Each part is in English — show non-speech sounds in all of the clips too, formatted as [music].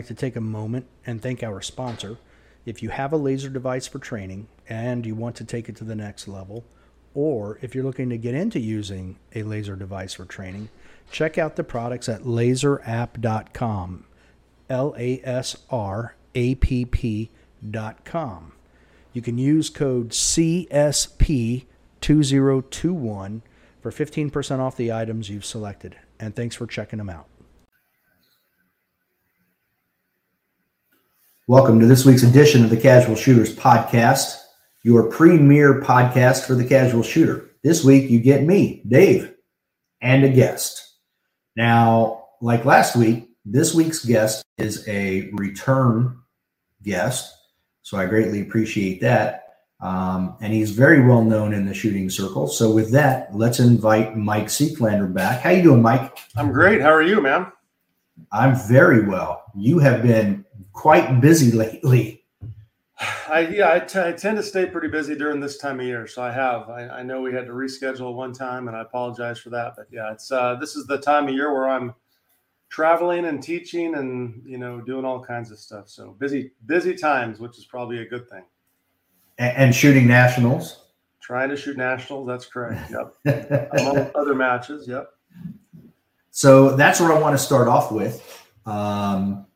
Like to take a moment and thank our sponsor. If you have a laser device for training and you want to take it to the next level, or if you're looking to get into using a laser device for training, check out the products at lasrapp.com. L A S R A P P.com. You can use code CSP2021 for 15% off the items you've selected. And thanks for checking them out. Welcome to this week's edition of the Casual Shooters Podcast, your premier podcast for the casual shooter. This week, you get me, Dave, and a guest. Now, like last week, this week's guest is a return guest. So I greatly appreciate that. Um, and he's very well known in the shooting circle. So with that, let's invite Mike Seeklander back. How you doing, Mike? I'm great. How are you, man? I'm very well. You have been quite busy lately. I yeah, I, t- I tend to stay pretty busy during this time of year, so I have. I, I know we had to reschedule one time, and I apologize for that. But yeah, it's uh, this is the time of year where I'm traveling and teaching and you know doing all kinds of stuff. So busy, busy times, which is probably a good thing. And, and shooting nationals. Trying to shoot nationals. That's correct. Yep. [laughs] Among other matches. Yep. So that's where I want to start off with. Um,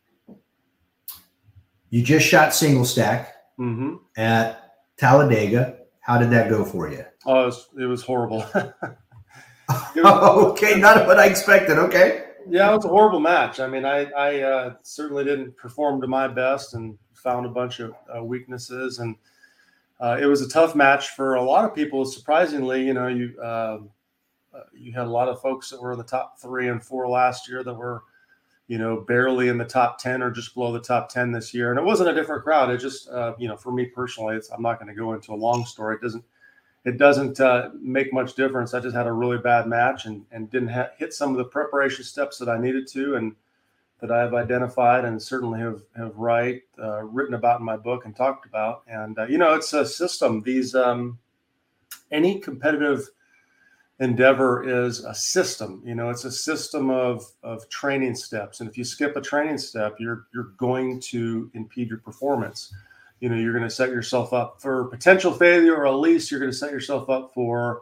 you just shot single stack mm-hmm. at Talladega. How did that go for you? Oh, it was, it was horrible. [laughs] it was, [laughs] okay, not what I expected. Okay. Yeah, it was a horrible match. I mean, I, I uh, certainly didn't perform to my best and found a bunch of uh, weaknesses. And uh, it was a tough match for a lot of people. Surprisingly, you know, you um, uh, you had a lot of folks that were in the top three and four last year that were, you know, barely in the top ten or just below the top ten this year. And it wasn't a different crowd. It just, uh, you know, for me personally, I'm not going to go into a long story. It doesn't it doesn't uh, make much difference. I just had a really bad match and, and didn't ha- hit some of the preparation steps that I needed to and that I've identified and certainly have have right uh, written about in my book and talked about. And uh, you know, it's a system. These um, any competitive endeavor is a system. You know, it's a system of of training steps. And if you skip a training step, you're you're going to impede your performance you know you're going to set yourself up for potential failure or at least you're going to set yourself up for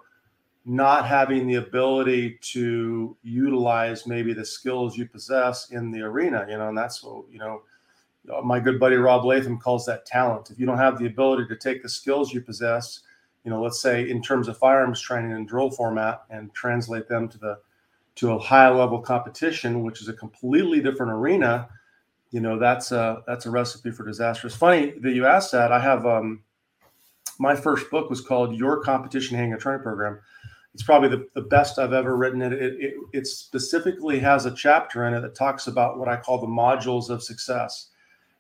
not having the ability to utilize maybe the skills you possess in the arena you know and that's what you know my good buddy Rob Leatham calls that talent if you don't have the ability to take the skills you possess you know let's say in terms of firearms training and drill format and translate them to the to a high level competition which is a completely different arena you know that's a that's a recipe for disaster. It's funny that you asked that. I have um, my first book was called Your Competition Handgun Training Program. It's probably the, the best I've ever written. It, it, it it specifically has a chapter in it that talks about what I call the modules of success.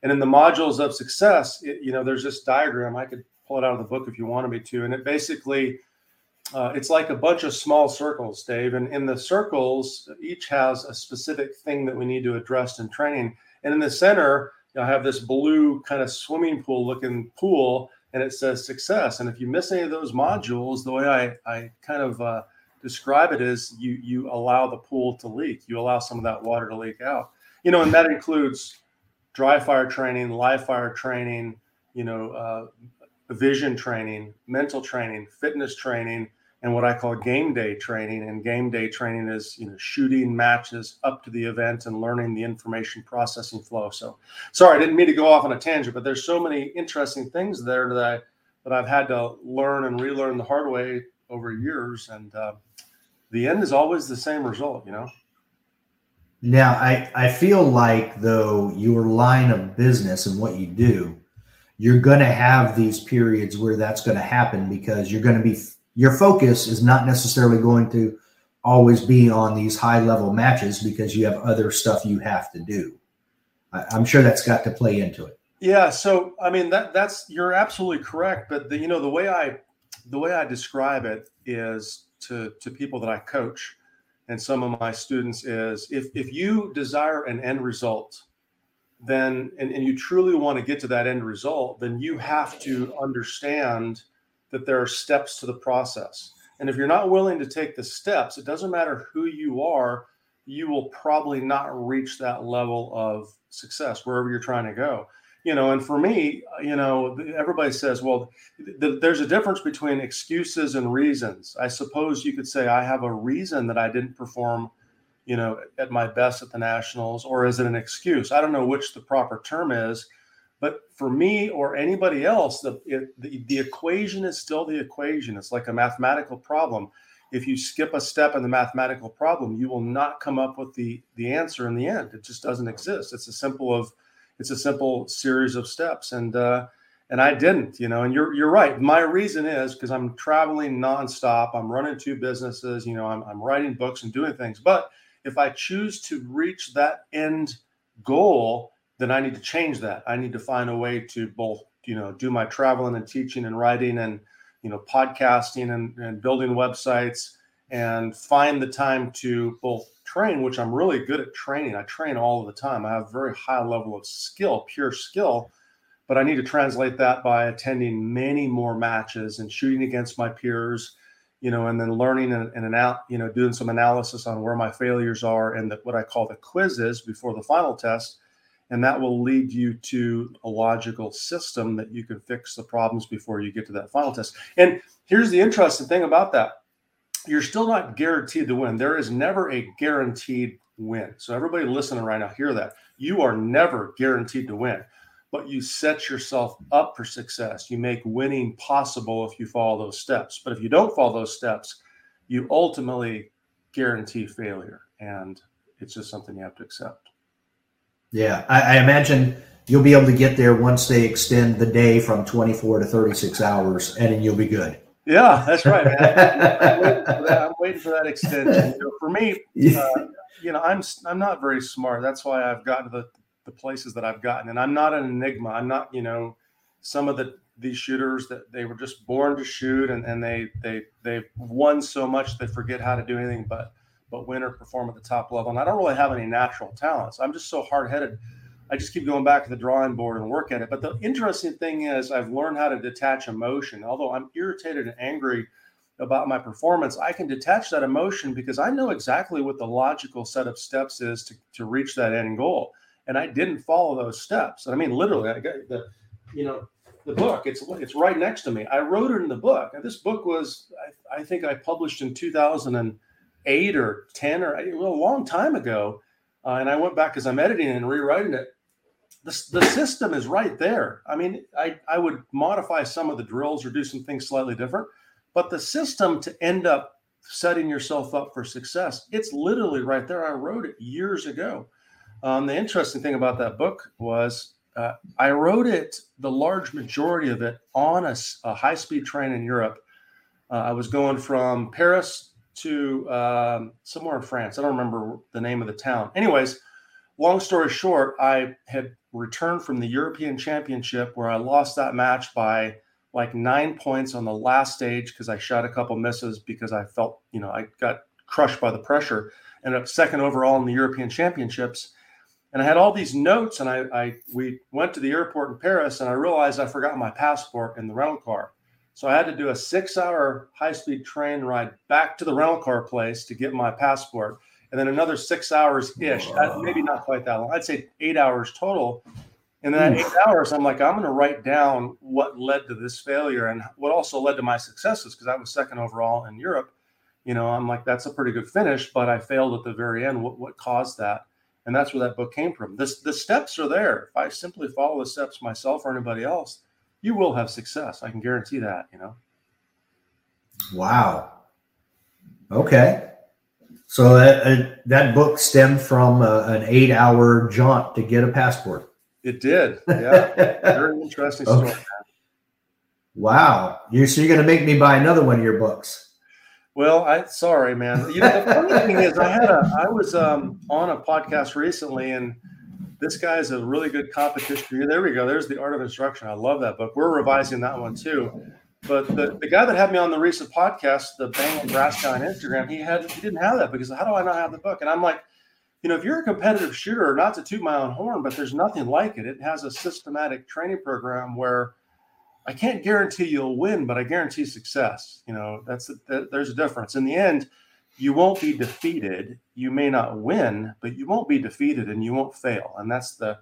And in the modules of success, it, you know, there's this diagram. I could pull it out of the book if you wanted me to, and it basically uh, it's like a bunch of small circles, Dave. And in the circles, each has a specific thing that we need to address in training. And in the center, I have this blue kind of swimming pool looking pool, and it says success. And if you miss any of those modules, the way I, I kind of uh, describe it is you you allow the pool to leak. You allow some of that water to leak out. You know, and that includes dry fire training, live fire training, you know, uh, vision training, mental training, fitness training, and what I call game day training. And game day training is you know shooting matches up to the event and learning the information processing flow. So sorry, I didn't mean to go off on a tangent, but there's so many interesting things there that I that I've had to learn and relearn the hard way over years. And uh, the end is always the same result, you know. Now, I, I feel like though your line of business and what you do, you're going to have these periods where that's going to happen because you're going to be your focus is not necessarily going to always be on these high level matches because you have other stuff you have to do. I, am sure that's got to play into it. Yeah. So, I mean, that that's, you're absolutely correct. But the, you know, the way I, the way I describe it is to, to people that I coach and some of my students is if, if you desire an end result, then, and, and you truly want to get to that end result, then you have to understand that there are steps to the process. And if you're not willing to take the steps, it doesn't matter who you are, you will probably not reach that level of success wherever you're trying to go you know and for me you know everybody says well th- there's a difference between excuses and reasons i suppose you could say i have a reason that i didn't perform you know at my best at the nationals or is it an excuse i don't know which the proper term is but for me or anybody else the, it, the, the equation is still the equation it's like a mathematical problem if you skip a step in the mathematical problem you will not come up with the the answer in the end it just doesn't exist it's a simple of it's a simple series of steps and uh and I didn't, you know, and you're you're right. My reason is because I'm traveling nonstop. I'm running two businesses, you know, I'm, I'm writing books and doing things. But if I choose to reach that end goal, then I need to change that. I need to find a way to both, you know, do my traveling and teaching and writing and, you know, podcasting and, and building websites and find the time to both train, which I'm really good at training. I train all the time. I have very high level of skill, pure skill, but I need to translate that by attending many more matches and shooting against my peers, you know, and then learning and, and out, you know, doing some analysis on where my failures are and the, what I call the quizzes before the final test. And that will lead you to a logical system that you can fix the problems before you get to that final test. And here's the interesting thing about that you're still not guaranteed to win. There is never a guaranteed win. So everybody listening right now, hear that. You are never guaranteed to win, but you set yourself up for success. You make winning possible if you follow those steps. But if you don't follow those steps, you ultimately guarantee failure. And it's just something you have to accept. Yeah, I, I imagine you'll be able to get there once they extend the day from 24 to 36 hours, and then you'll be good. Yeah, that's right, man. I'm, waiting for that, I'm [laughs] waiting for that extension. You know, for me, uh, you know, I'm I'm not very smart. That's why I've gotten to the, the places that I've gotten, and I'm not an enigma. I'm not, you know, some of the these shooters that they were just born to shoot, and, and they they they've won so much they forget how to do anything but but win or perform at the top level. And I don't really have any natural talents. I'm just so hard headed I just keep going back to the drawing board and work at it. But the interesting thing is, I've learned how to detach emotion. Although I'm irritated and angry about my performance, I can detach that emotion because I know exactly what the logical set of steps is to, to reach that end goal. And I didn't follow those steps. I mean, literally, I got the, you know, the book. It's it's right next to me. I wrote it in the book. This book was, I, I think, I published in 2008 or 10 or a long time ago. Uh, and I went back because I'm editing and rewriting it the, the system is right there. I mean, I, I would modify some of the drills or do some things slightly different, but the system to end up setting yourself up for success, it's literally right there. I wrote it years ago. Um, the interesting thing about that book was uh, I wrote it, the large majority of it, on a, a high speed train in Europe. Uh, I was going from Paris to um, somewhere in France. I don't remember the name of the town. Anyways, long story short, I had returned from the European Championship where I lost that match by like nine points on the last stage because I shot a couple misses because I felt, you know, I got crushed by the pressure. Ended up second overall in the European Championships. And I had all these notes, and I, I we went to the airport in Paris, and I realized I forgot my passport in the rental car. So I had to do a six-hour high-speed train ride back to the rental car place to get my passport and then another six hours ish, maybe not quite that long. I'd say eight hours total. And then eight hours, I'm like, I'm going to write down what led to this failure and what also led to my successes because I was second overall in Europe. You know, I'm like, that's a pretty good finish, but I failed at the very end. What, what caused that? And that's where that book came from. This, the steps are there. If I simply follow the steps myself or anybody else, you will have success. I can guarantee that, you know. Wow. Okay. So that uh, that book stemmed from uh, an eight-hour jaunt to get a passport. It did. [laughs] Yeah, very interesting story. Okay. Wow, you so you're going to make me buy another one of your books? Well, I sorry, man. You know, the [laughs] funny thing is, I had a I was um, on a podcast recently, and this guy is a really good competition. There we go. There's the art of instruction. I love that book. We're revising that one too. But the, the guy that had me on the recent podcast, the Bang Brass guy on Instagram, he had he didn't have that because how do I not have the book? And I'm like, you know, if you're a competitive shooter, not to toot my own horn, but there's nothing like it. It has a systematic training program where I can't guarantee you'll win, but I guarantee success. You know, that's that, there's a difference. In the end, you won't be defeated. You may not win, but you won't be defeated and you won't fail. And that's the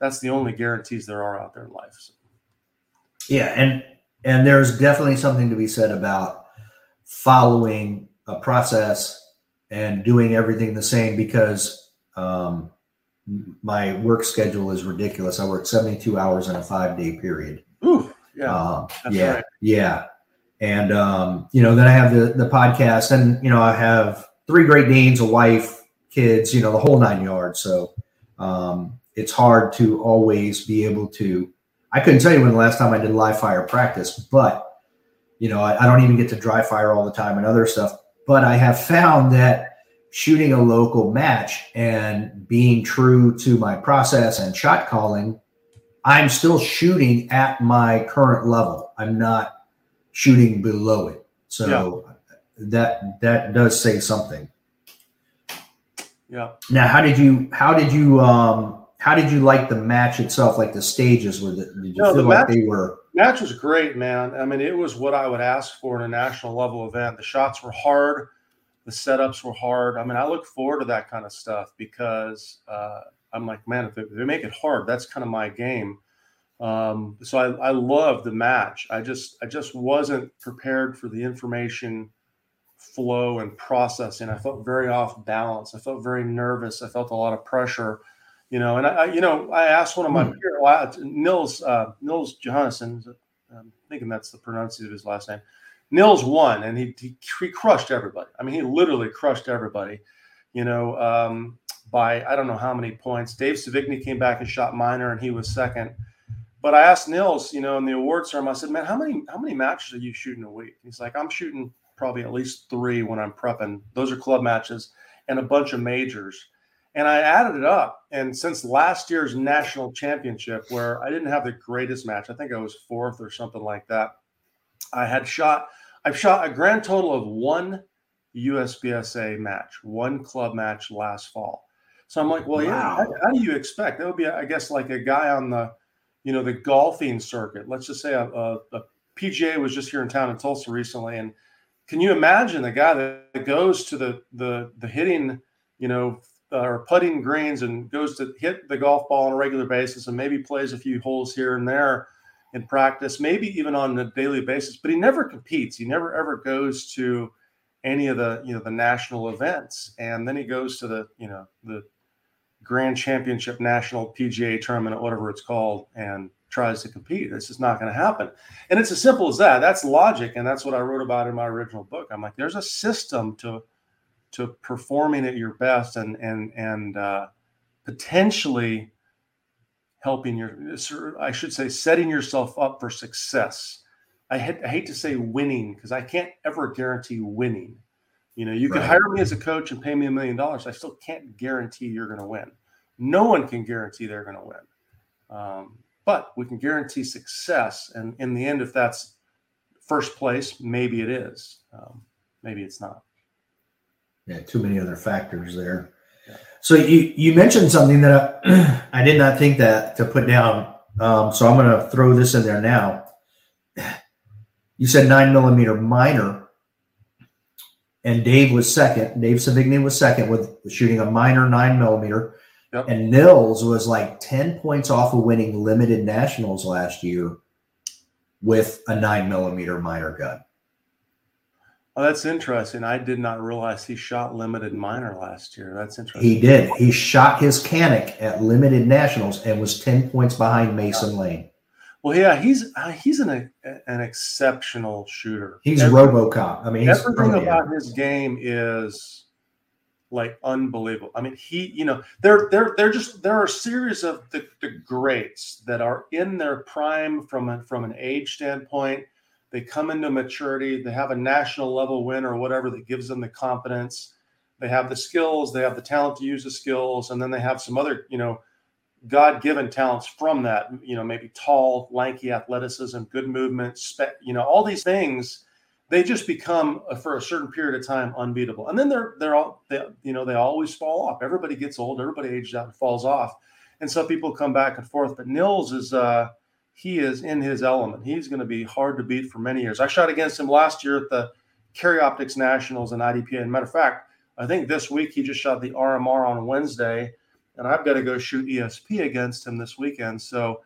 that's the only guarantees there are out there in life. So. Yeah, and and there's definitely something to be said about following a process and doing everything the same because um, my work schedule is ridiculous. I work 72 hours in a five day period. Yeah, um, yeah, right. yeah. And um, you know, then I have the the podcast, and you know, I have three Great Danes, a wife, kids, you know, the whole nine yards. So um, it's hard to always be able to. I couldn't tell you when the last time I did live fire practice, but you know, I, I don't even get to dry fire all the time and other stuff. But I have found that shooting a local match and being true to my process and shot calling, I'm still shooting at my current level. I'm not shooting below it. So yeah. that that does say something. Yeah. Now, how did you how did you um how did you like the match itself? Like the stages were the, did you no, feel like match, they were match was great, man. I mean, it was what I would ask for in a national level event. The shots were hard the setups were hard. I mean, I look forward to that kind of stuff because uh, I'm like, man, if they, they, make it hard, that's kind of my game. Um, so I, I love the match. I just I just wasn't prepared for the information flow and processing. I felt very off balance. I felt very nervous. I felt a lot of pressure, you know. And I, I you know, I asked one of my mm. peers, Nils uh, Nils Johannesson. I'm thinking that's the pronunciation of his last name. Nils won, and he, he, he crushed everybody. I mean, he literally crushed everybody. You know, um, by I don't know how many points. Dave Sevigny came back and shot minor, and he was second. But I asked Nils, you know, in the awards ceremony, I said, "Man, how many how many matches are you shooting a week?" He's like, "I'm shooting probably at least three when I'm prepping. Those are club matches and a bunch of majors." And I added it up, and since last year's national championship, where I didn't have the greatest match, I think I was fourth or something like that. I had shot I've shot a grand total of one USPSA match, one club match last fall. So I'm like, well, wow. yeah, how, how, do you expect? That would be, I guess, like a guy on the, you know, the golfing circuit. Let's just say a, a, a PGA was just here in town in Tulsa recently, and can you imagine the guy that goes to the the the hitting, you know, uh, or putting greens and goes to hit the golf ball on a regular basis and maybe plays a few holes here and there in practice, maybe even on a daily basis, but he never competes. He never ever goes to any of the, you know, the national events. And then he goes to the, you know, the grand championship national PGA tournament, whatever it's called, and tries to compete. This is not going to happen. And it's as simple as that. That's logic. And that's what I wrote about in my original book. I'm like, there's a system to to performing at your best and and and uh, potentially helping your i should say setting yourself up for success i, I hate to say winning because i can't ever guarantee winning you know you right. can hire me as a coach and pay me a million dollars. I still can't guarantee you're going to win. No one can guarantee they're going to win. Um, but we can guarantee success and in the end if that's first place maybe it is. Um, maybe it's not. Yeah too many other factors there. So you you mentioned something that I, [clears throat] I did not think that to put down. Um, so I'm going to throw this in there now. You said nine millimeter minor, and Dave was second. Dave Sevigny was second with shooting a minor nine millimeter, yep. and Nils was like ten points off of winning limited nationals last year with a nine millimeter minor gun. Oh, that's interesting. I did not realize he shot limited minor last year. That's interesting. He did. He shot his Canik at limited nationals and was ten points behind Mason Lane. Well, yeah, he's uh, he's an an exceptional shooter. He's Every, RoboCop. I mean, everything about his game is like unbelievable. I mean, he, you know, they're they're they're just there are a series of the, the greats that are in their prime from a, from an age standpoint they come into maturity, they have a national level win or whatever that gives them the confidence. They have the skills, they have the talent to use the skills, and then they have some other, you know, God-given talents from that, you know, maybe tall, lanky athleticism, good movement, spe- you know, all these things, they just become uh, for a certain period of time unbeatable. And then they're they're all they, you know, they always fall off. Everybody gets old, everybody ages out and falls off. And some people come back and forth, but Nils is uh he is in his element. He's going to be hard to beat for many years. I shot against him last year at the Carry Optics Nationals and IDPA. And matter of fact, I think this week he just shot the RMR on Wednesday, and I've got to go shoot ESP against him this weekend. So,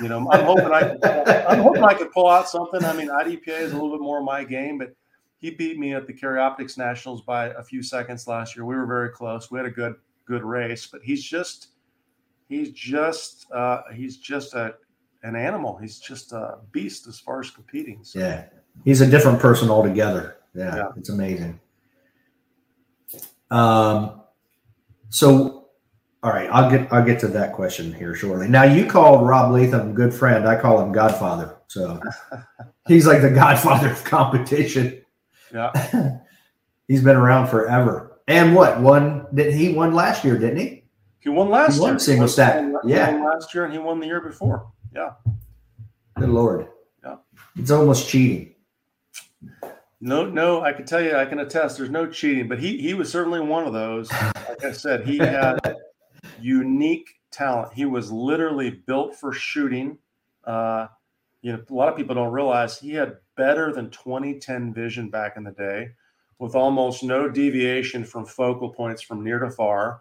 you know, I'm [laughs] hoping I I'm hoping I could pull out something. I mean, IDPA is a little bit more my game, but he beat me at the Carry Optics Nationals by a few seconds last year. We were very close. We had a good good race, but he's just he's just uh, he's just a an animal. He's just a beast as far as competing. So. Yeah, he's a different person altogether. Yeah, yeah. it's amazing. Um, so, all right, I'll get I'll get to that question here shortly. Now, you called Rob Leatham good friend. I call him Godfather. So [laughs] he's like the Godfather of competition. Yeah, [laughs] he's been around forever. And what won? Did he won last year? Didn't he? He won last he won year. Single stack. yeah, last year, and he won the year before. Yeah. Good lord. Yeah. It's almost cheating. No, no, I can tell you, I can attest. There's no cheating, but he he was certainly one of those. Like I said, he had [laughs] unique talent. He was literally built for shooting. Uh, you know, a lot of people don't realize he had better than 2010 vision back in the day, with almost no deviation from focal points from near to far.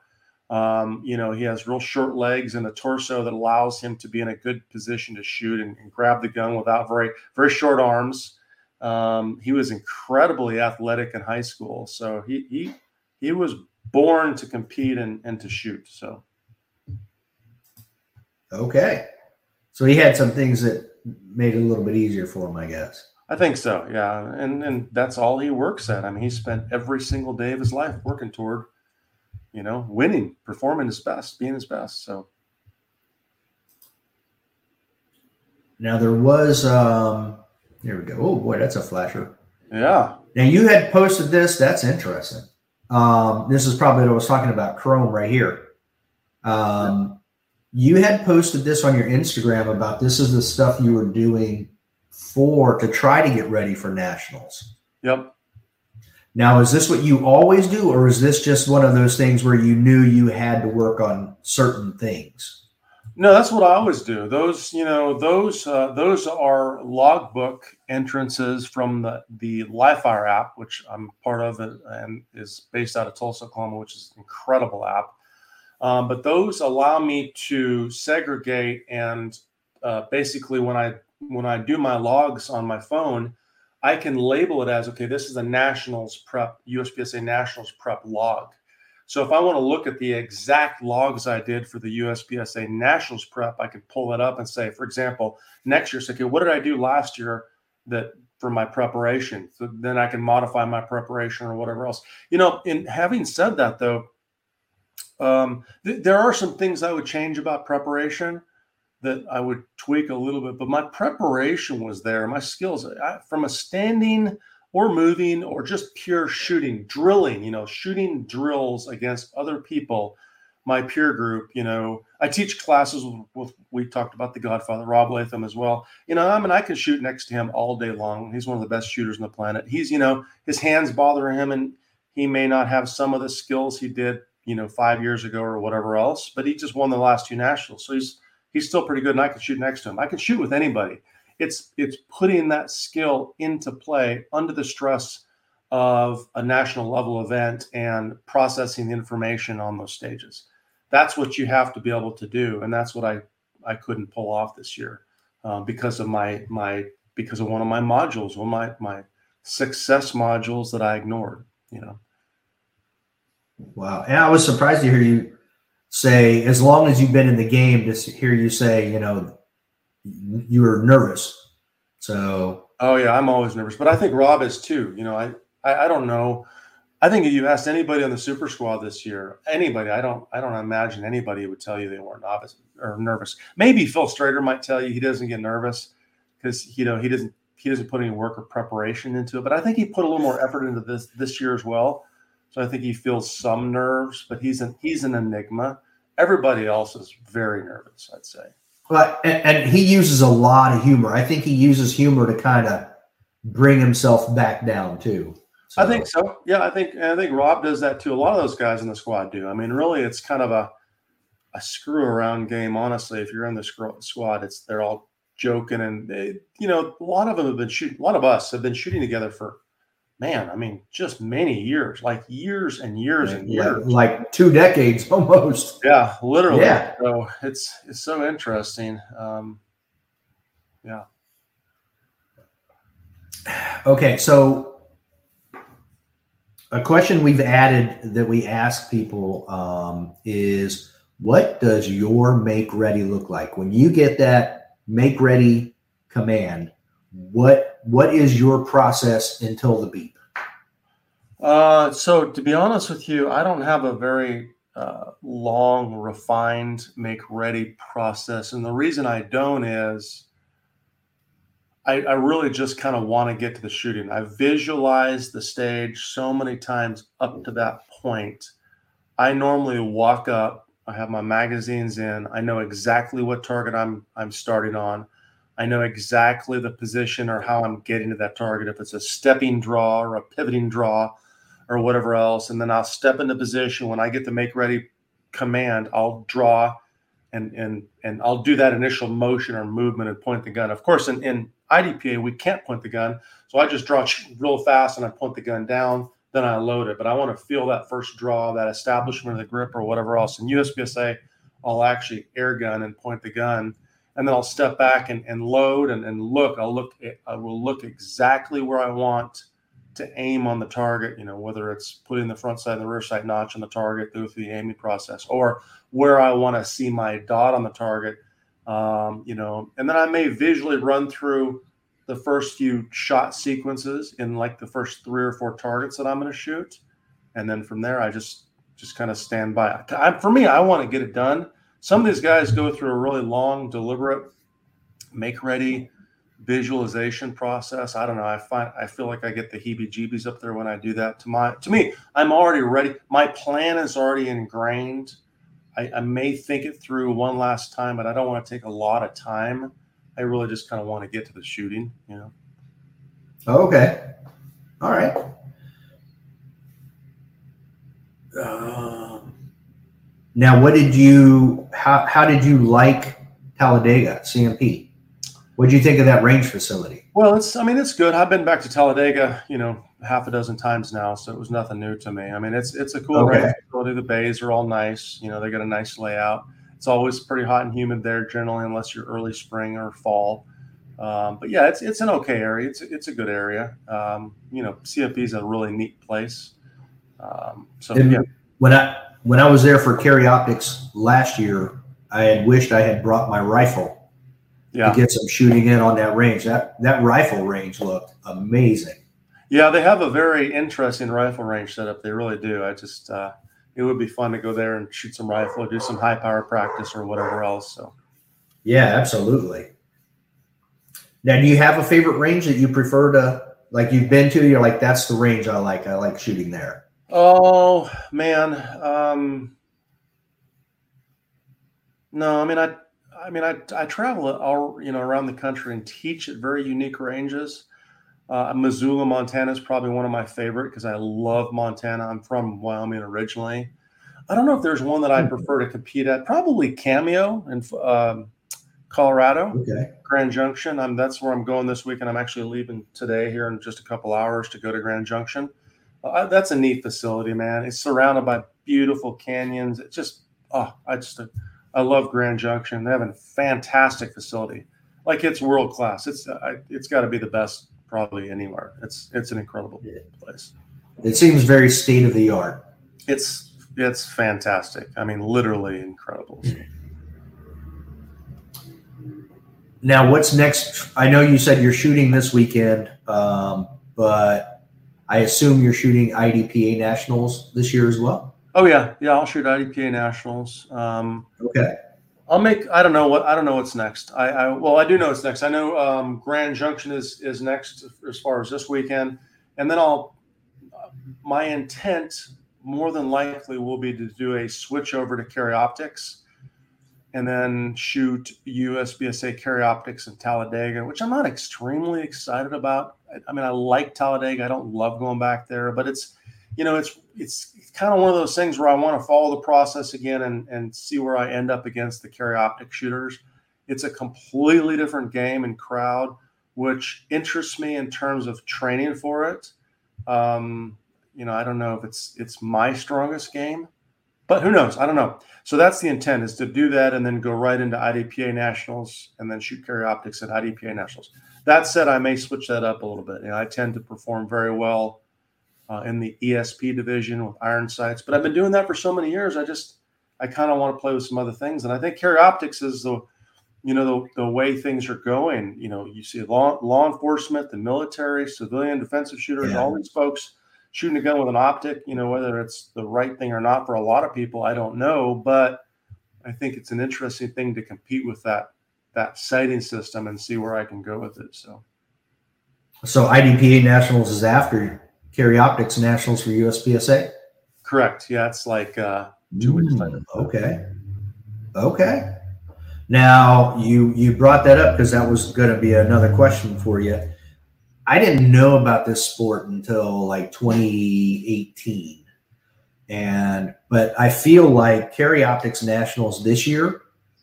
Um, you know, he has real short legs and a torso that allows him to be in a good position to shoot and, and grab the gun without very very short arms. Um, he was incredibly athletic in high school, so he he he was born to compete and, and to shoot. So okay, so he had some things that made it a little bit easier for him, I guess. I think so, yeah, and and that's all he works at. I mean, he spent every single day of his life working toward you know, winning, performing his best, being his best. So now there was um here we go. Oh boy, that's a flasher. Yeah. Now you had posted this. That's interesting. Um, this is probably what I was talking about, Chrome right here. Um, you had posted this on your Instagram about this is the stuff you were doing for to try to get ready for nationals. Yep. Now, is this what you always do, or is this just one of those things where you knew you had to work on certain things? No, that's what I always do. Those, you know, those uh, those are logbook entrances from the the Livefire app, which I'm part of, and is based out of Tulsa, Oklahoma, which is an incredible app. Um, but those allow me to segregate and uh, basically when I when I do my logs on my phone, I can label it as okay, this is a nationals prep, USPSA nationals prep log. So if I want to look at the exact logs I did for the USPSA nationals prep, I could pull it up and say, for example, next year, say, okay, what did I do last year that for my preparation? So then I can modify my preparation or whatever else. You know, in having said that though, um, th- there are some things I would change about preparation that I would tweak a little bit, but my preparation was there. My skills I, from a standing or moving or just pure shooting, drilling, you know, shooting drills against other people, my peer group, you know, I teach classes with, with we talked about the Godfather, Rob Leatham as well. You know, I mean, I can shoot next to him all day long. He's one of the best shooters on the planet. He's, you know, his hands bother him and he may not have some of the skills he did, you know, five years ago or whatever else, but he just won the last two nationals. So he's, he's still pretty good and I can shoot next to him. I can shoot with anybody. It's it's putting that skill into play under the stress of a national level event and processing the information on those stages. That's what you have to be able to do, and that's what I I couldn't pull off this year uh, because of my my because of one of my modules, one of my my success modules that I ignored. You know. Wow, and I was surprised to hear you say, as long as you've been in the game, to hear you say, you know, you were nervous. So. Oh yeah, I'm always nervous, but I think Rob is too. You know, I, I, I don't know. I think if you asked anybody on the Super Squad this year, anybody, I don't, I don't imagine anybody would tell you they weren't or nervous. Maybe Phil Strader might tell you he doesn't get nervous because you know he doesn't he doesn't put any work or preparation into it. But I think he put a little more effort into this this year as well. So I think he feels some nerves, but he's an he's an enigma. Everybody else is very nervous, I'd say. But and, and he uses a lot of humor. I think he uses humor to kind of bring himself back down too. So. I think so. Yeah, I think I think Rob does that too. A lot of those guys in the squad do. I mean, really, it's kind of a a screw around game. Honestly, if you're in the squad, it's they're all joking and they, you know, a lot of them have been shooting. A lot of us have been shooting together for man, I mean, just many years, like years and years and years, like, two decades [laughs] almost. Yeah, literally. Yeah. So it's it's so interesting. Um, yeah. Okay, so a question we've added that we ask people um, is, what does your make ready look like when you get that make ready command? What what is your process until the beep? Uh, so to be honest with you, I don't have a very uh, long, refined make ready process, and the reason I don't is I, I really just kind of want to get to the shooting. I visualize the stage so many times up to that point. I normally walk up. I have my magazines in. I know exactly what target I'm I'm starting on. I know exactly the position or how I'm getting to that target. If it's a stepping draw or a pivoting draw or whatever else, and then I'll step into position. When I get the make ready command, I'll draw and and and I'll do that initial motion or movement and point the gun. Of course, in, in IDPA we can't point the gun, so I just draw [laughs] real fast and I point the gun down. Then I load it, but I want to feel that first draw, that establishment of the grip or whatever else. In USPSA, I'll actually air gun and point the gun, and then I'll step back and, and load and, and look. I'll look. I will look exactly where I want to aim on the target, you know, whether it's putting the front sight and the rear sight notch on the target through the aiming process, or where I want to see my dot on the target, um, you know, and then I may visually run through the first few shot sequences in like the first three or four targets that I'm going to shoot, and then from there I just just kind of stand by. I, for me, I want to get it done. Some of these guys go through a really long, deliberate, make ready visualization process. I don't know. I find I feel like I get the heebie-jeebies up there when I do that. To my to me, I'm already ready. My plan is already ingrained. I, I may think it through one last time, but I don't want to take a lot of time. I really just kind of want to get to the shooting, you know. Okay. All right. Um, now, what did you? How how did you like Talladega CMP? What do you think of that range facility? Well, it's I mean it's good. I've been back to Talladega, you know, half a dozen times now, so it was nothing new to me. I mean, it's it's a cool okay. range facility. The bays are all nice. You know, they got a nice layout. It's always pretty hot and humid there generally, unless you're early spring or fall. Um, but yeah, it's it's an okay area. It's it's a good area. Um, you know, CMP is a really neat place. Um, so and yeah. When I when I was there for Carry Optics last year, I had wished I had brought my rifle yeah. to get some shooting in on that range. That that rifle range looked amazing. Yeah, they have a very interesting rifle range setup. They really do. I just uh, it would be fun to go there and shoot some rifle, or do some high power practice or whatever else. So yeah, absolutely. Now, do you have a favorite range that you prefer to like you've been to? You're like, that's the range I like. I like shooting there. Oh man. Um no, I mean I I mean, I, I travel all you know around the country and teach at very unique ranges. Uh, Missoula, Montana is probably one of my favorite because I love Montana. I'm from Wyoming originally. I don't know if there's one that I hmm. prefer to compete at. Probably Cameo in um, Colorado, okay. Grand Junction. I'm that's where I'm going this week, and I'm actually leaving today here in just a couple hours to go to Grand Junction. Uh, that's a neat facility, man. It's surrounded by beautiful canyons. It's just oh, I just I love Grand Junction. They have a fantastic facility. Like it's world class. It's uh, it's got to be the best probably anywhere. It's it's an incredible place. It seems very state of the art. It's it's fantastic. I mean, literally incredible. Now, what's next? I know you said you're shooting this weekend, um, but I assume you're shooting IDPA nationals this year as well. Oh yeah, yeah. I'll shoot IDPA nationals. Um, okay. I'll make. I don't know what. I don't know what's next. I, I well, I do know what's next. I know um, Grand Junction is is next as far as this weekend, and then I'll. My intent, more than likely, will be to do a switch over to carry optics, and then shoot USPSA carry optics in Talladega, which I'm not extremely excited about. I, I mean, I like Talladega. I don't love going back there, but it's you know, it's it's kind of one of those things where I want to follow the process again and and see where I end up against the carry optic shooters. It's a completely different game and crowd, which interests me in terms of training for it. Um, you know, I don't know if it's it's my strongest game, but who knows? I don't know. So that's the intent is to do that and then go right into IDPA nationals and then shoot carry optics at IDPA nationals. That said, I may switch that up a little bit. You know, I tend to perform very well uh, in the ESP division with iron sights, but I've been doing that for so many years. I just I kind of want to play with some other things, and I think carry optics is the you know the, the way things are going. You know, you see law law enforcement, the military, civilian defensive shooters, yeah. all these folks shooting a gun with an optic, you know, whether it's the right thing or not for a lot of people, I don't know. But I think it's an interesting thing to compete with that that sighting system and see where I can go with it. So So IDPA Nationals is after Carry Optics Nationals for USPSA? Correct. Yeah, it's like uh two weeks mm, later. Okay. Okay. Now you you brought that up because that was going to be another question for you. I didn't know about this sport until like 2018. And but I feel like Carry Optics Nationals this year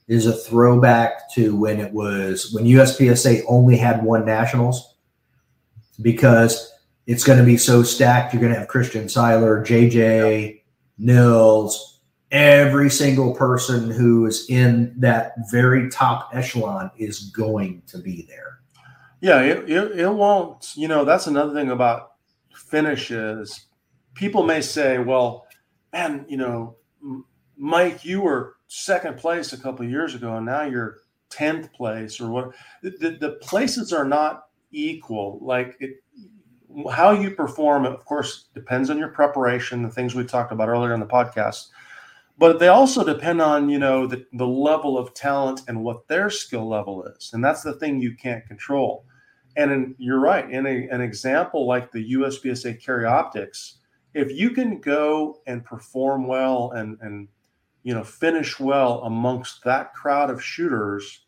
is a throwback to when it was when USPSA only had one nationals because it's going to be so stacked. You're going to have Christian Sailer, JJ, Nils, every single person who is in that very top echelon is going to be there. Yeah, it, it, it won't. You know, that's another thing about finishes. People may say, well, man, you know, Mike, you were second place a couple years ago, and now you're 10th place or what. The, the places are not equal. Like it, how you perform, of course, depends on your preparation, the things we talked about earlier in the podcast but they also depend on you know the, the level of talent and what their skill level is and that's the thing you can't control and in, you're right. In a, an example like the USPSA carry optics, if you can go and perform well and and you know finish well amongst that crowd of shooters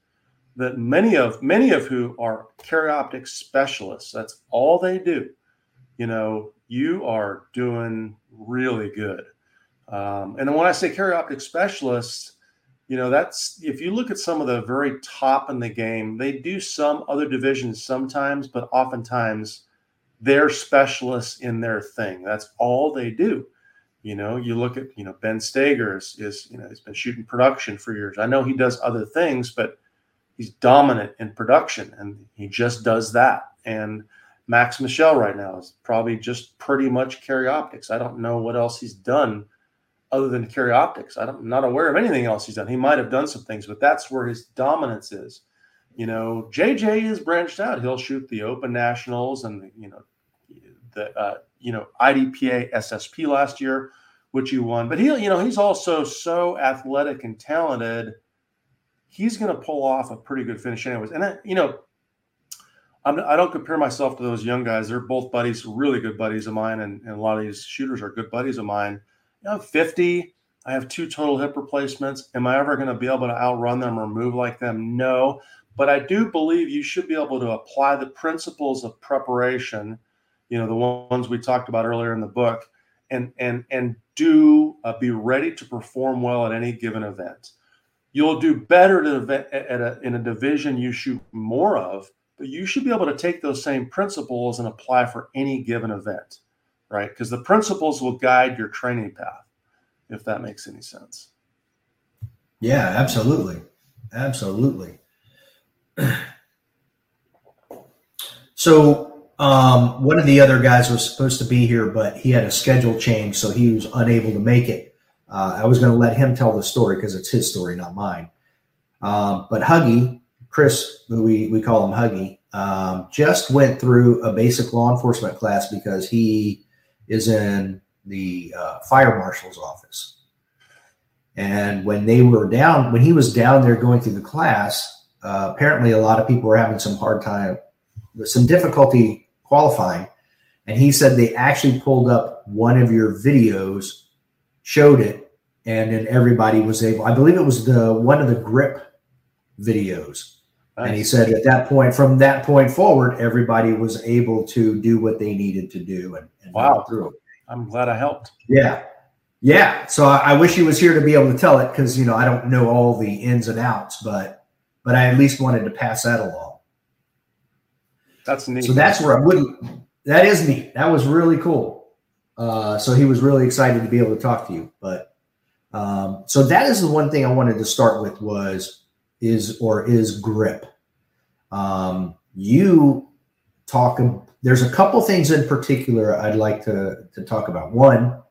that many of many of who are carry optics specialists, that's all they do. You know, you are doing really good. Um, and when I say carry optics specialists, you know that's if you look at some of the very top in the game they do some other divisions sometimes but oftentimes they're specialists in their thing. That's all they do. You know you look at you know Ben Stoeger is, is you know he's been shooting production for years. I know he does other things but he's dominant in production and he just does that. And Max Michel right now is probably just pretty much carry optics. I don't know what else he's done other than carry optics. I am not aware of anything else he's done. He might have done some things, but that's where his dominance is. You know, JJ is branched out. He'll shoot the Open Nationals and you know the uh, you know IDPA SSP last year, which he won. But he you know he's also so athletic and talented. He's going to pull off a pretty good finish, anyways. And I, you know, I'm, I do not compare myself to those young guys. They're both buddies, really good buddies of mine, and, and a lot of these shooters are good buddies of mine I'm 50. I have two total hip replacements. Am I ever going to be able to outrun them or move like them? No. But I do believe you should be able to apply the principles of preparation, you know, the ones we talked about earlier in the book, and and and do uh, be ready to perform well at any given event. You'll do better at, at a, in a division you shoot more of, but you should be able to take those same principles and apply for any given event right? Because the principles will guide your training path, if that makes any sense. Yeah, absolutely. Absolutely. [clears throat] so, um, one of the other guys was supposed to be here, but he had a schedule change, so he was unable to make it. Uh, I was going to let him tell the story because it's his story, not mine. Um, but Huggy, Chris, we, we call him Huggy, um, just went through a basic law enforcement class because he is in the uh, fire marshal's office. And when they were down, when he was down there going through the class, uh, apparently a lot of people were having some hard time, some difficulty qualifying. And he said they actually pulled up one of your videos, showed it, and then everybody was able. I believe it was the one of the grip videos. Nice. And he said at that point, from that point forward, everybody was able to do what they needed to do and, and wow. through it. I'm glad I helped. Yeah. Yeah. So I, I wish he was here to be able to tell it because, you know, I don't know all the ins and outs, but, but I at least wanted to pass that along. That's neat. So that's where I wouldn't that is neat. That was really cool. Uh, so he was really excited to be able to talk to you. But um, so that is the one thing I wanted to start with was is or is grip. Um, you talk. There's a couple things in particular I'd like to to talk about. One,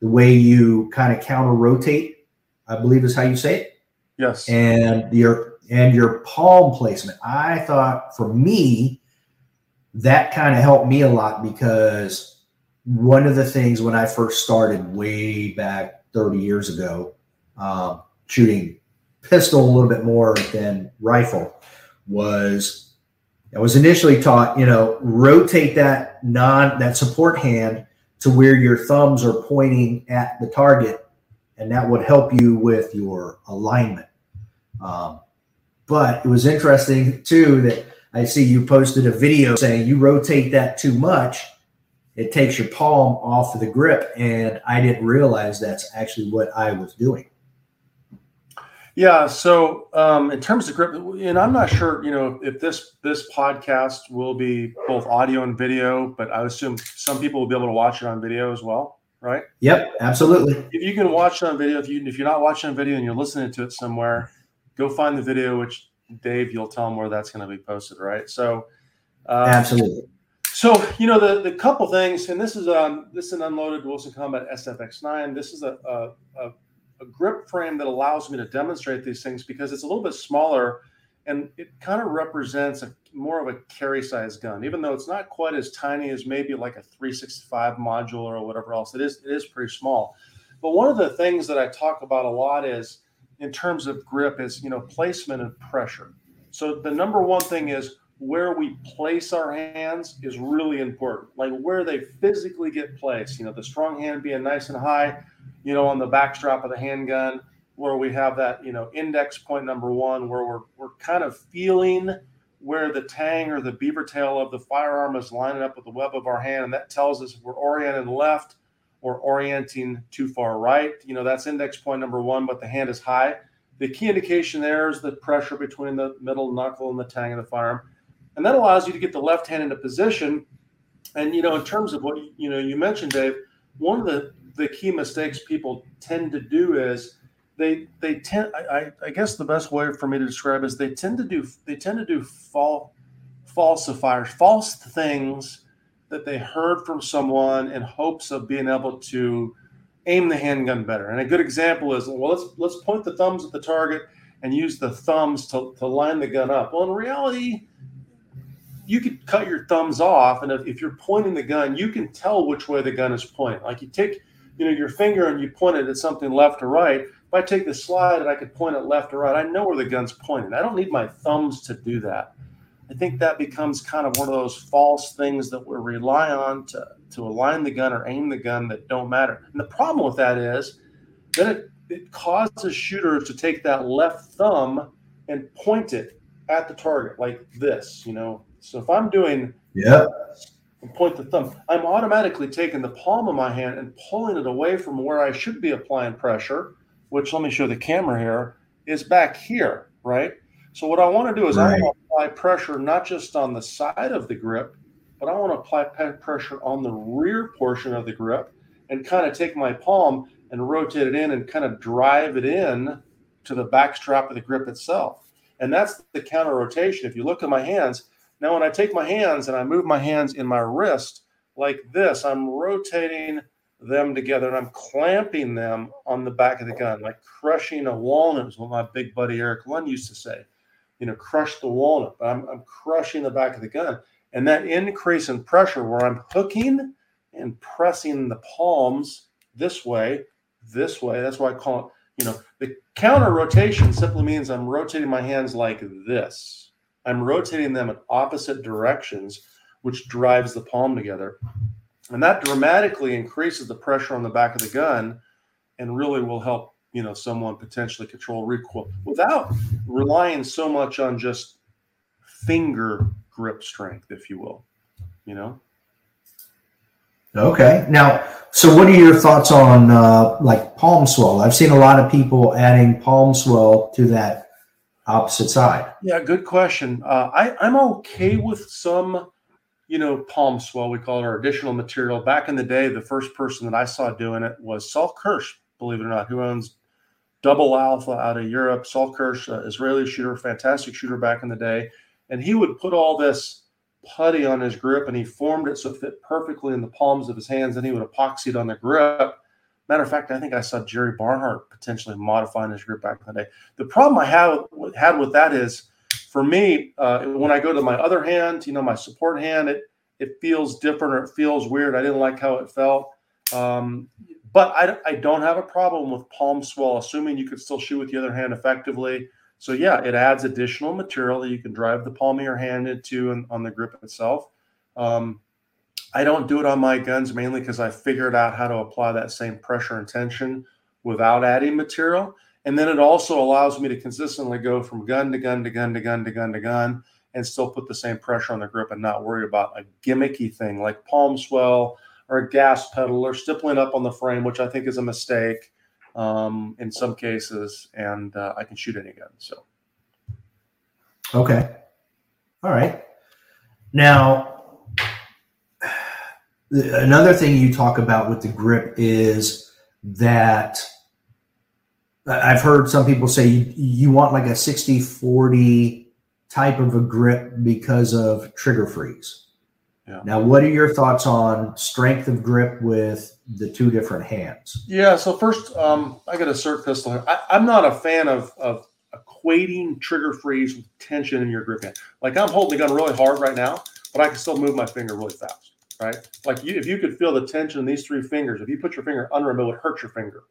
the way you kind of counter rotate, I believe is how you say it. Yes. And your and your palm placement. I thought for me, that kind of helped me a lot because one of the things when I first started way back 30 years ago, um, shooting pistol a little bit more than rifle, was I was initially taught, you know, rotate that non that support hand to where your thumbs are pointing at the target, and that would help you with your alignment. Um, but it was interesting too that I see you posted a video saying you rotate that too much, it takes your palm off of the grip, and I didn't realize that's actually what I was doing. Yeah. So um, in terms of grip, and I'm not sure, you know, if this this podcast will be both audio and video, but I assume some people will be able to watch it on video as well, right? Yep, absolutely. If you can watch it on video, if you if you're not watching on video and you're listening to it somewhere, go find the video. Which Dave, you'll tell them where that's going to be posted, right? So um, absolutely. So you know the the couple things, and this is um this is an unloaded Wilson Combat SFX9. This is a, a, a a grip frame that allows me to demonstrate these things because it's a little bit smaller and it kind of represents a more of a carry size gun even though it's not quite as tiny as maybe like a 365 module or whatever else. It is it is pretty small. But one of the things that i talk about a lot is in terms of grip is you know placement and pressure. So the number one thing is where we place our hands is really important like where they physically get placed you know the strong hand being nice and high you know, on the backstrap of the handgun, where we have that, you know, index point number one, where we're, we're kind of feeling where the tang or the beaver tail of the firearm is lining up with the web of our hand. And that tells us if we're oriented left or orienting too far right. You know, that's index point number one, but the hand is high. The key indication there is the pressure between the middle knuckle and the tang of the firearm. And that allows you to get the left hand into position. And, you know, in terms of what, you know, you mentioned, Dave, one of the the key mistakes people tend to do is they they tend I, I guess the best way for me to describe is they tend to do they tend to do false falsifiers false things that they heard from someone in hopes of being able to aim the handgun better and a good example is well let's let's point the thumbs at the target and use the thumbs to, to line the gun up well in reality you could cut your thumbs off and if, if you're pointing the gun you can tell which way the gun is pointing like you take you know your finger and you point it at something left or right. If i take the slide and i could point it left or right i know where the gun's pointing i don't need my thumbs to do that. I think that becomes kind of one of those false things that we rely on to, to align the gun or aim the gun that don't matter. And the problem with that is that it, it causes shooters to take that left thumb and point it at the target like this you know so if i'm doing yeah point the thumb, I'm automatically taking the palm of my hand and pulling it away from where I should be applying pressure, which let me show the camera here, is back here, right? So what I want to do is right. I want to apply pressure not just on the side of the grip, but I want to apply pressure on the rear portion of the grip and kind of take my palm and rotate it in and kind of drive it in to the back strap of the grip itself. And that's the counter rotation. If you look at my hands, now, when I take my hands and I move my hands in my wrist like this, I'm rotating them together and I'm clamping them on the back of the gun, like crushing a walnut, is what my big buddy Eric Lund used to say. You know, crush the walnut, but I'm, I'm crushing the back of the gun. And that increase in pressure where I'm hooking and pressing the palms this way, this way, that's why I call it, you know, the counter rotation simply means I'm rotating my hands like this I'm rotating them in opposite directions, which drives the palm together. And that dramatically increases the pressure on the back of the gun and really will help, you know, someone potentially control recoil without relying so much on just finger grip strength, if you will, you know? Okay. Now, so what are your thoughts on uh, like palm swell? I've seen a lot of people adding palm swell to that opposite side? Yeah, good question. Uh, I, I'm okay with some you know, palm swell, we call it our additional material. Back in the day, the first person that I saw doing it was Saul Kirsch, believe it or not, who owns Double Alpha out of Europe. Saul Kirsch, uh, Israeli shooter, fantastic shooter back in the day. And he would put all this putty on his grip and he formed it so it fit perfectly in the palms of his hands. And he would epoxy it on the grip. Matter of fact, I think I saw Jerry Barnhart potentially modifying his grip back in the day. The problem I have had with that is, for me, uh, when I go to my other hand, you know, my support hand, it it feels different or it feels weird. I didn't like how it felt. Um, but I, I don't have a problem with palm swell, assuming you could still shoot with the other hand effectively. So yeah, it adds additional material that you can drive the palm of your hand into and on the grip itself. Um, I don't do it on my guns mainly because I figured out how to apply that same pressure and tension without adding material. And then it also allows me to consistently go from gun to gun to gun to gun to gun to gun and still put the same pressure on the grip and not worry about a gimmicky thing like palm swell or a gas pedal or stippling up on the frame, which I think is a mistake um, in some cases. And uh, I can shoot any gun. So, okay, all right. Now, another thing you talk about with the grip is that I've heard some people say you, you want like a 60 40 type of a grip because of trigger freeze. Yeah. Now, what are your thoughts on strength of grip with the two different hands? Yeah. So first, um, I got a SIRT pistol here. I, am not a fan of, of equating trigger freeze with tension in your grip hand. Like I'm holding the gun really hard right now, but I can still move my finger really fast. Right? Like you, if you could feel the tension in these three fingers, if you put your finger under them, it would hurt your finger.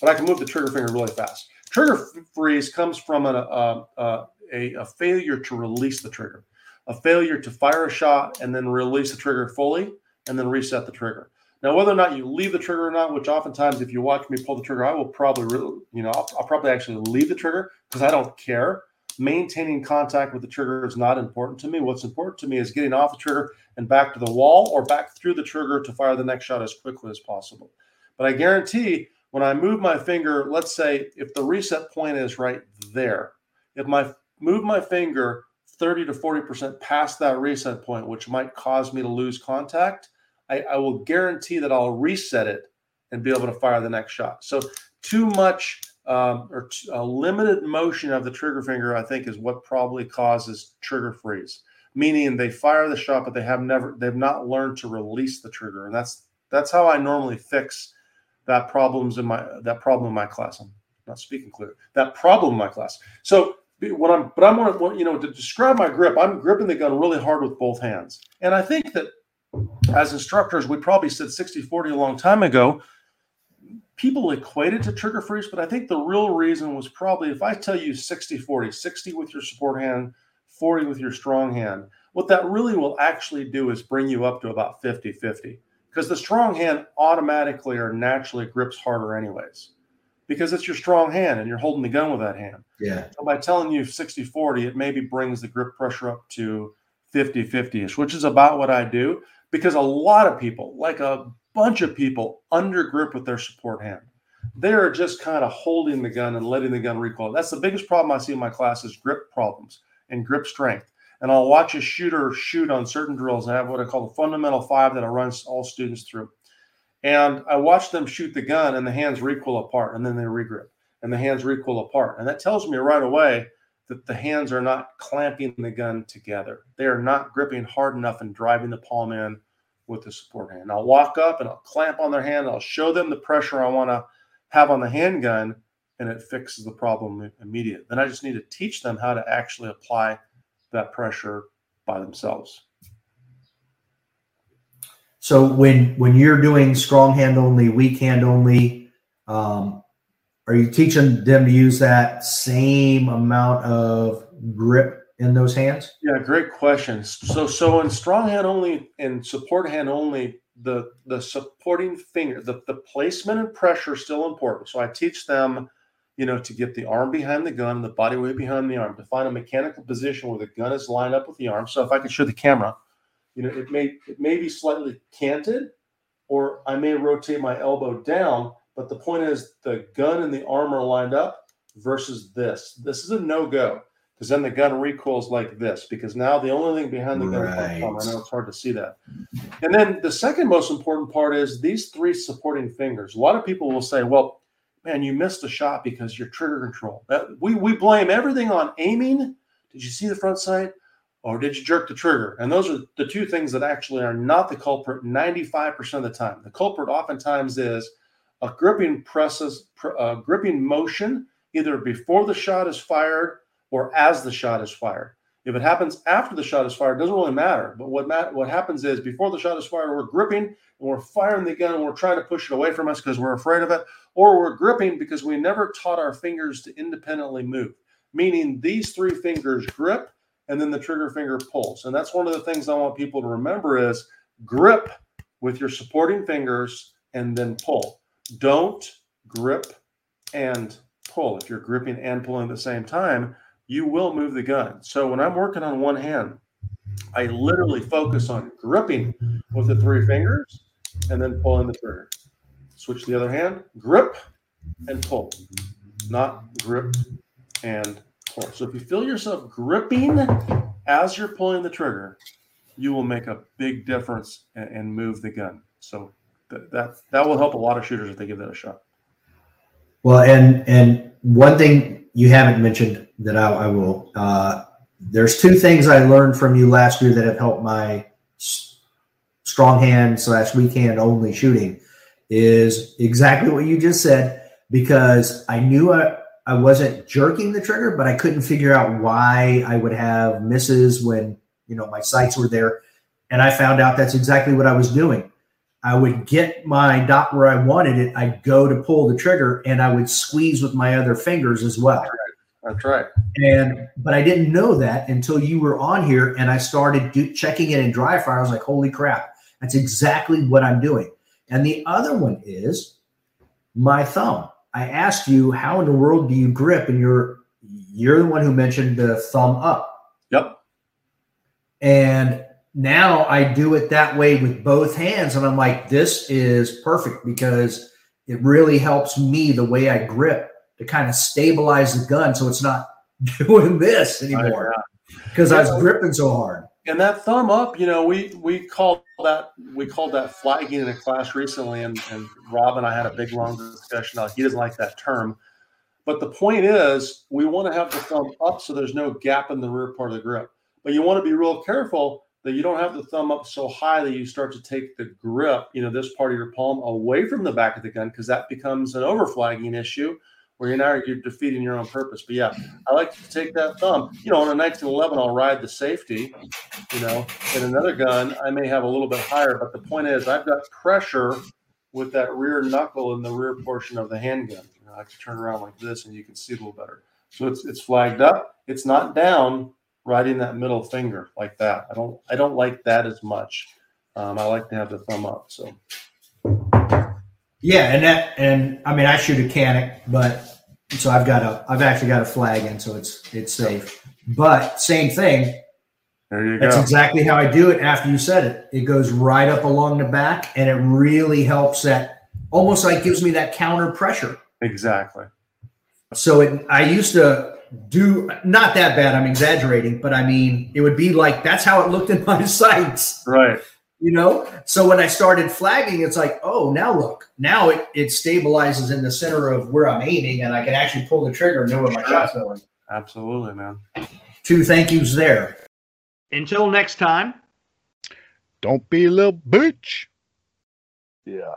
But I can move the trigger finger really fast. Trigger freeze comes from an, uh, uh, a, a failure to release the trigger a failure to fire a shot and then release the trigger fully and then reset the trigger. Now, whether or not you leave the trigger or not, which oftentimes if you watch me pull the trigger, I will probably, really, you know, I'll, I'll probably actually leave the trigger because I don't care. Maintaining contact with the trigger is not important to me. What's important to me is getting off the trigger and back to the wall or back through the trigger to fire the next shot as quickly as possible. But I guarantee when I move my finger, let's say if the reset point is right there, if my move my finger 30 to 40% past that reset point, which might cause me to lose contact, I, I will guarantee that I'll reset it and be able to fire the next shot. So, too much um, or limited motion of the trigger finger, I think, is what probably causes trigger freeze. Meaning they fire the shot, but they have never, they've not learned to release the trigger, and that's that's how I normally fix that problems in my that problem in my class. I'm not speaking clear. That problem in my class. So what I'm, but I'm more, you know, to describe my grip, I'm gripping the gun really hard with both hands. And I think that as instructors, we probably said 60 40 a long time ago. People equated to trigger freeze, but I think the real reason was probably if I tell you 60 40, 60 with your support hand, 40 with your strong hand, what that really will actually do is bring you up to about 50 50 because the strong hand automatically or naturally grips harder, anyways because it's your strong hand and you're holding the gun with that hand. Yeah. So by telling you 60 40, it maybe brings the grip pressure up to 50 50 ish, which is about what I do because a lot of people, like a bunch of people, under grip with their support hand. They're just kind of holding the gun and letting the gun recoil. That's the biggest problem I see in my class is grip problems and grip strength. And I'll watch a shooter shoot on certain drills. I have what I call the fundamental five that I run all students through. And I watch them shoot the gun and the hands recoil apart and then they regrip and the hands recoil apart. And that tells me right away that the hands are not clamping the gun together. They are not gripping hard enough and driving the palm in with the support hand. I'll walk up and I'll clamp on their hand. I'll show them the pressure I want to have on the handgun and it fixes the problem immediately. Then I just need to teach them how to actually apply that pressure by themselves. So when when you're doing strong hand only, weak hand only, um, are you teaching them to use that same amount of grip in those hands? Yeah, great question. So so in strong hand only and support hand only, the the supporting finger, the, the placement and pressure is still important. So I teach them, you know, to get the arm behind the gun, the body weight behind the arm, to find a mechanical position where the gun is lined up with the arm. So if I could show the camera you know, it may it may be slightly canted, or I may rotate my elbow down. But the point is, the gun and the arm are lined up versus this. This is a no go because then the gun recoils like this. Because now the only thing behind the gun. I know it's hard to see that. And then the second most important part is these three supporting fingers. A lot of people will say, "Well, man, you missed a shot because your trigger control." That, we we blame everything on aiming. Did you see the front sight? Or did you jerk the trigger? And those are the two things that actually are not the culprit 95% of the time. The culprit oftentimes is a gripping presses, pr- uh, gripping motion, either before the shot is fired or as the shot is fired. If it happens after the shot is fired, it doesn't really matter. But what mat- what happens is before the shot is fired, we're gripping and we're firing the gun and we're trying to push it away from us because we're afraid of it, or we're gripping because we never taught our fingers to independently move. Meaning these three fingers grip and then the trigger finger pulls. And that's one of the things I want people to remember is grip with your supporting fingers and then pull. Don't grip and pull. If you're gripping and pulling at the same time, you will move the gun. So when I'm working on one hand, I literally focus on gripping with the three fingers and then pulling the trigger. Switch the other hand, grip and pull, not grip and pull. So if you feel yourself gripping as you're pulling the trigger, you will make a big difference and, and move the gun. So that, that that will help a lot of shooters if they give that a shot. Well, and and one thing you haven't mentioned that I, I will. Uh, there's two things I learned from you last year that have helped my strong hand slash weak hand only shooting. Is exactly what you just said because I knew I, I wasn't jerking the trigger, but I couldn't figure out why I would have misses when you know my sights were there, and I found out that's exactly what I was doing. I would get my dot where I wanted it. I'd go to pull the trigger and I would squeeze with my other fingers as well. That's right. And but I didn't know that until you were on here and I started do, checking it in dry fire. I was like, holy crap, that's exactly what I'm doing. And the other one is my thumb. I asked you, how in the world do you grip? And you're you're the one who mentioned the thumb up. Yep. And now I do it that way with both hands. And I'm like, this is perfect because it really helps me the way I grip to kind of stabilize the gun so it's not [laughs] doing this anymore because I was gripping so hard. And that thumb up, you know, we we called that we called that flagging in a class recently, and, and Rob and I had a big long discussion. Now he doesn't like that term, but the point is we want to have the thumb up so there's no gap in the rear part of the grip. But you want to be real careful that you don't have the thumb up so high that you start to take the grip, you know, this part of your palm away from the back of the gun because that becomes an overflagging issue where you're now you're defeating your own purpose. But yeah, I like to take that thumb. You know, on a 1911, I'll ride the safety. You know, in another gun, I may have a little bit higher, but the point is, I've got pressure with that rear knuckle in the rear portion of the handgun. You know, I can turn around like this, and you can see a little better. So it's it's flagged up. It's not down, riding that middle finger like that. I don't I don't like that as much. Um, I like to have the thumb up. So Yeah, and that and I mean I shoot a Canik, but so I've got a I've actually got a flag in, so it's it's safe. But same thing. there you go. That's go. exactly how I do it after you said it. It goes right up along the back and it really helps that almost like gives me that counter pressure. Exactly. So it I used to do not that bad, I'm exaggerating, but I mean it would be like that's how it looked in my [laughs] sights. Right. You know so when i started flagging it's like oh now look now it, it stabilizes in the center of where i'm aiming and i can actually pull the trigger and know where my shot's going Absolutely, man. two thank yous there Until next time. Don't be a little bitch. Yeah.